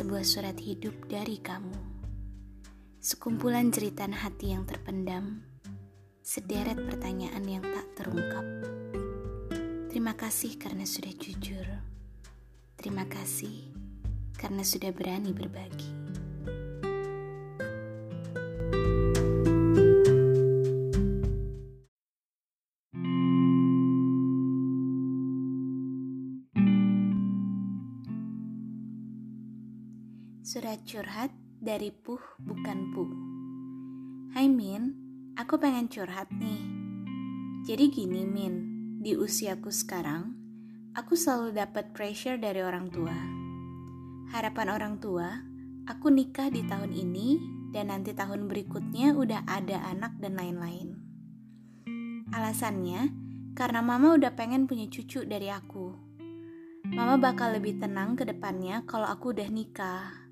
sebuah surat hidup dari kamu. Sekumpulan jeritan hati yang terpendam, sederet pertanyaan yang tak terungkap. Terima kasih karena sudah jujur. Terima kasih karena sudah berani berbagi. Surat curhat dari Puh bukan Puh. Hai Min, aku pengen curhat nih. Jadi gini Min, di usiaku sekarang, aku selalu dapat pressure dari orang tua. Harapan orang tua, aku nikah di tahun ini dan nanti tahun berikutnya udah ada anak dan lain-lain. Alasannya, karena mama udah pengen punya cucu dari aku. Mama bakal lebih tenang ke depannya kalau aku udah nikah.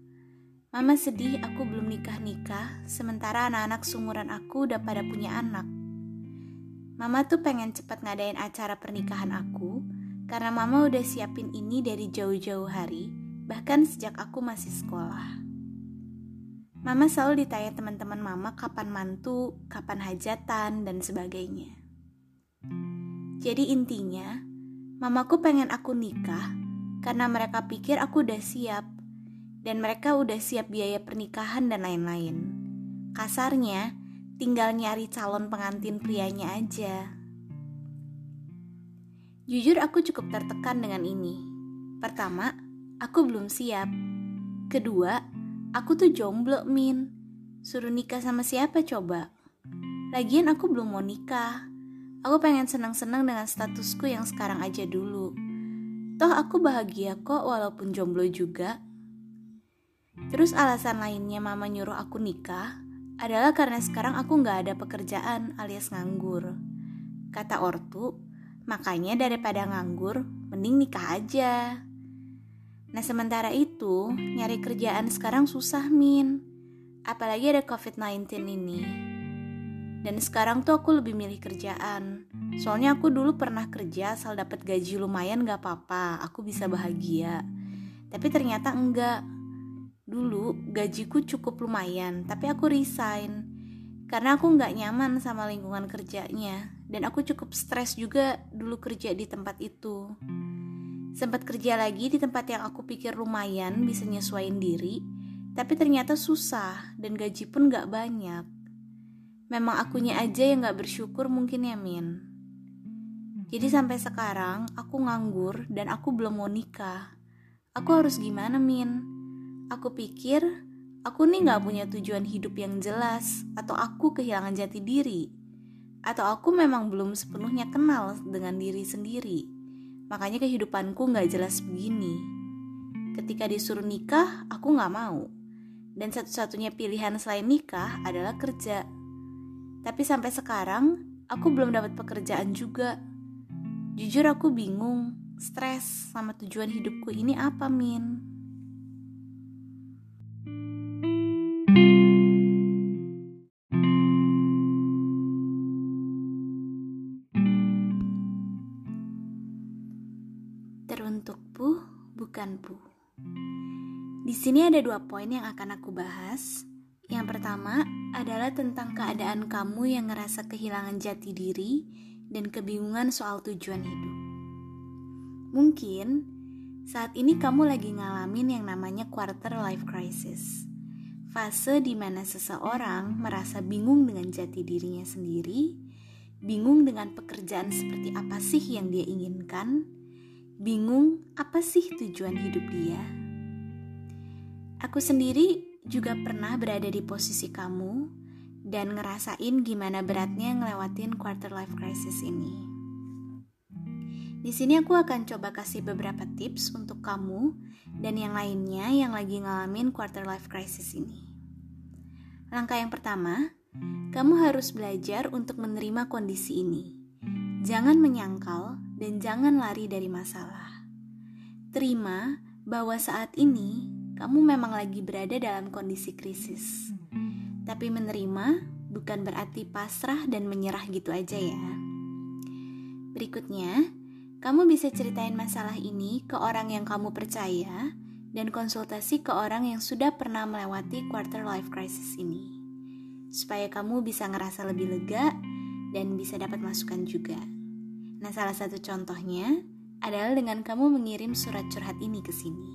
Mama sedih aku belum nikah-nikah, sementara anak-anak sumuran aku udah pada punya anak. Mama tuh pengen cepat ngadain acara pernikahan aku, karena mama udah siapin ini dari jauh-jauh hari, bahkan sejak aku masih sekolah. Mama selalu ditanya teman-teman mama kapan mantu, kapan hajatan, dan sebagainya. Jadi intinya, mamaku pengen aku nikah karena mereka pikir aku udah siap dan mereka udah siap biaya pernikahan dan lain-lain. Kasarnya, tinggal nyari calon pengantin prianya aja. Jujur aku cukup tertekan dengan ini. Pertama, aku belum siap. Kedua, aku tuh jomblo, Min. Suruh nikah sama siapa coba? Lagian aku belum mau nikah. Aku pengen senang-senang dengan statusku yang sekarang aja dulu. Toh aku bahagia kok walaupun jomblo juga. Terus alasan lainnya mama nyuruh aku nikah adalah karena sekarang aku nggak ada pekerjaan alias nganggur. Kata ortu, makanya daripada nganggur, mending nikah aja. Nah sementara itu, nyari kerjaan sekarang susah min. Apalagi ada COVID-19 ini. Dan sekarang tuh aku lebih milih kerjaan. Soalnya aku dulu pernah kerja asal dapat gaji lumayan gak apa-apa, aku bisa bahagia. Tapi ternyata enggak, Dulu gajiku cukup lumayan, tapi aku resign karena aku nggak nyaman sama lingkungan kerjanya dan aku cukup stres juga dulu kerja di tempat itu. Sempat kerja lagi di tempat yang aku pikir lumayan bisa nyesuaiin diri, tapi ternyata susah dan gaji pun nggak banyak. Memang akunya aja yang nggak bersyukur mungkin ya Min. Jadi sampai sekarang aku nganggur dan aku belum mau nikah. Aku harus gimana Min? Aku pikir aku nih gak punya tujuan hidup yang jelas, atau aku kehilangan jati diri, atau aku memang belum sepenuhnya kenal dengan diri sendiri. Makanya kehidupanku gak jelas begini. Ketika disuruh nikah, aku gak mau. Dan satu-satunya pilihan selain nikah adalah kerja. Tapi sampai sekarang, aku belum dapat pekerjaan juga. Jujur aku bingung, stres sama tujuan hidupku ini apa, Min? Teruntuk Pu, bukan Pu. Di sini ada dua poin yang akan aku bahas. Yang pertama adalah tentang keadaan kamu yang ngerasa kehilangan jati diri dan kebingungan soal tujuan hidup. Mungkin saat ini kamu lagi ngalamin yang namanya quarter life crisis. Fase di mana seseorang merasa bingung dengan jati dirinya sendiri, bingung dengan pekerjaan seperti apa sih yang dia inginkan, bingung apa sih tujuan hidup dia. Aku sendiri juga pernah berada di posisi kamu dan ngerasain gimana beratnya ngelewatin quarter life crisis ini. Di sini aku akan coba kasih beberapa tips untuk kamu dan yang lainnya yang lagi ngalamin quarter life crisis ini. Langkah yang pertama, kamu harus belajar untuk menerima kondisi ini. Jangan menyangkal dan jangan lari dari masalah. Terima bahwa saat ini kamu memang lagi berada dalam kondisi krisis. Tapi menerima bukan berarti pasrah dan menyerah gitu aja ya. Berikutnya, kamu bisa ceritain masalah ini ke orang yang kamu percaya dan konsultasi ke orang yang sudah pernah melewati quarter life crisis ini. Supaya kamu bisa ngerasa lebih lega dan bisa dapat masukan juga. Nah, salah satu contohnya adalah dengan kamu mengirim surat curhat ini ke sini.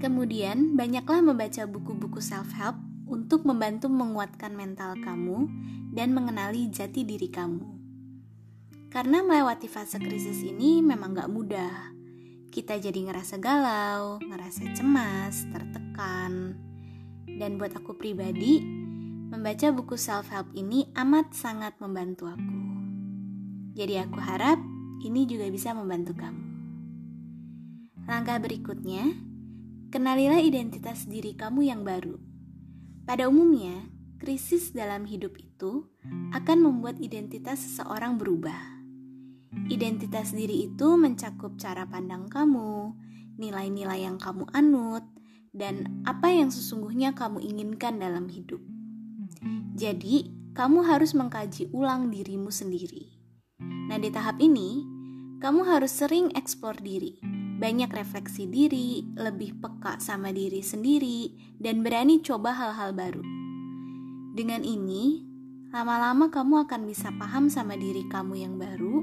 Kemudian, banyaklah membaca buku-buku self-help untuk membantu menguatkan mental kamu dan mengenali jati diri kamu. Karena melewati fase krisis ini memang gak mudah. Kita jadi ngerasa galau, ngerasa cemas, tertekan. Dan buat aku pribadi, membaca buku self-help ini amat sangat membantu aku. Jadi aku harap ini juga bisa membantu kamu. Langkah berikutnya, kenalilah identitas diri kamu yang baru. Pada umumnya, krisis dalam hidup itu akan membuat identitas seseorang berubah. Identitas diri itu mencakup cara pandang kamu, nilai-nilai yang kamu anut, dan apa yang sesungguhnya kamu inginkan dalam hidup. Jadi, kamu harus mengkaji ulang dirimu sendiri. Nah, di tahap ini, kamu harus sering eksplor diri, banyak refleksi diri, lebih peka sama diri sendiri, dan berani coba hal-hal baru. Dengan ini, lama-lama kamu akan bisa paham sama diri kamu yang baru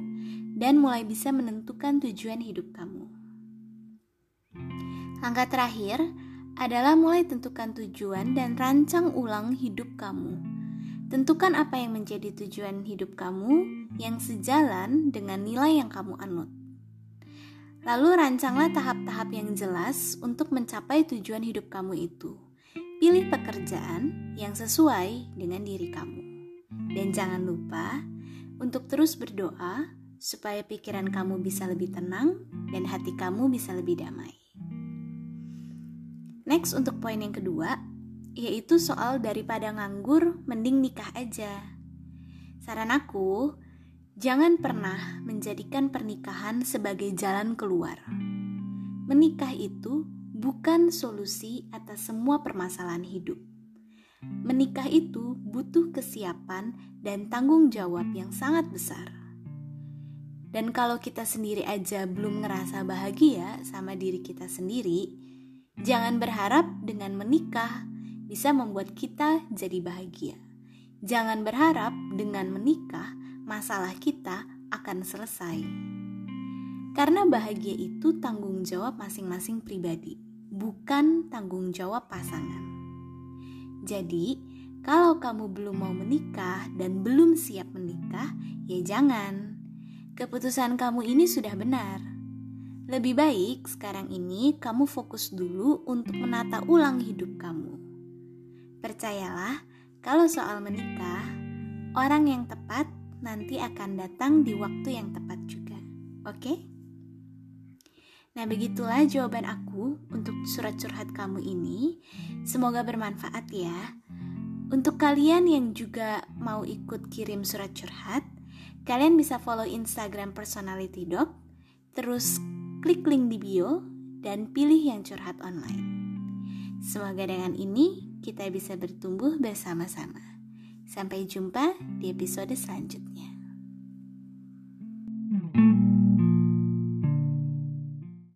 dan mulai bisa menentukan tujuan hidup kamu. Langkah terakhir adalah mulai tentukan tujuan dan rancang ulang hidup kamu Tentukan apa yang menjadi tujuan hidup kamu yang sejalan dengan nilai yang kamu anut. Lalu rancanglah tahap-tahap yang jelas untuk mencapai tujuan hidup kamu itu. Pilih pekerjaan yang sesuai dengan diri kamu. Dan jangan lupa untuk terus berdoa supaya pikiran kamu bisa lebih tenang dan hati kamu bisa lebih damai. Next untuk poin yang kedua, yaitu soal daripada nganggur mending nikah aja. Saran aku, jangan pernah menjadikan pernikahan sebagai jalan keluar. Menikah itu bukan solusi atas semua permasalahan hidup. Menikah itu butuh kesiapan dan tanggung jawab yang sangat besar. Dan kalau kita sendiri aja belum ngerasa bahagia sama diri kita sendiri, jangan berharap dengan menikah bisa membuat kita jadi bahagia. Jangan berharap dengan menikah masalah kita akan selesai. Karena bahagia itu tanggung jawab masing-masing pribadi, bukan tanggung jawab pasangan. Jadi, kalau kamu belum mau menikah dan belum siap menikah, ya jangan. Keputusan kamu ini sudah benar. Lebih baik sekarang ini kamu fokus dulu untuk menata ulang hidup kamu. Percayalah, kalau soal menikah, orang yang tepat nanti akan datang di waktu yang tepat juga. Oke? Nah, begitulah jawaban aku untuk surat curhat kamu ini. Semoga bermanfaat ya. Untuk kalian yang juga mau ikut kirim surat curhat, kalian bisa follow Instagram Personality Doc, terus klik link di bio, dan pilih yang curhat online. Semoga dengan ini kita bisa bertumbuh bersama-sama. Sampai jumpa di episode selanjutnya. thank you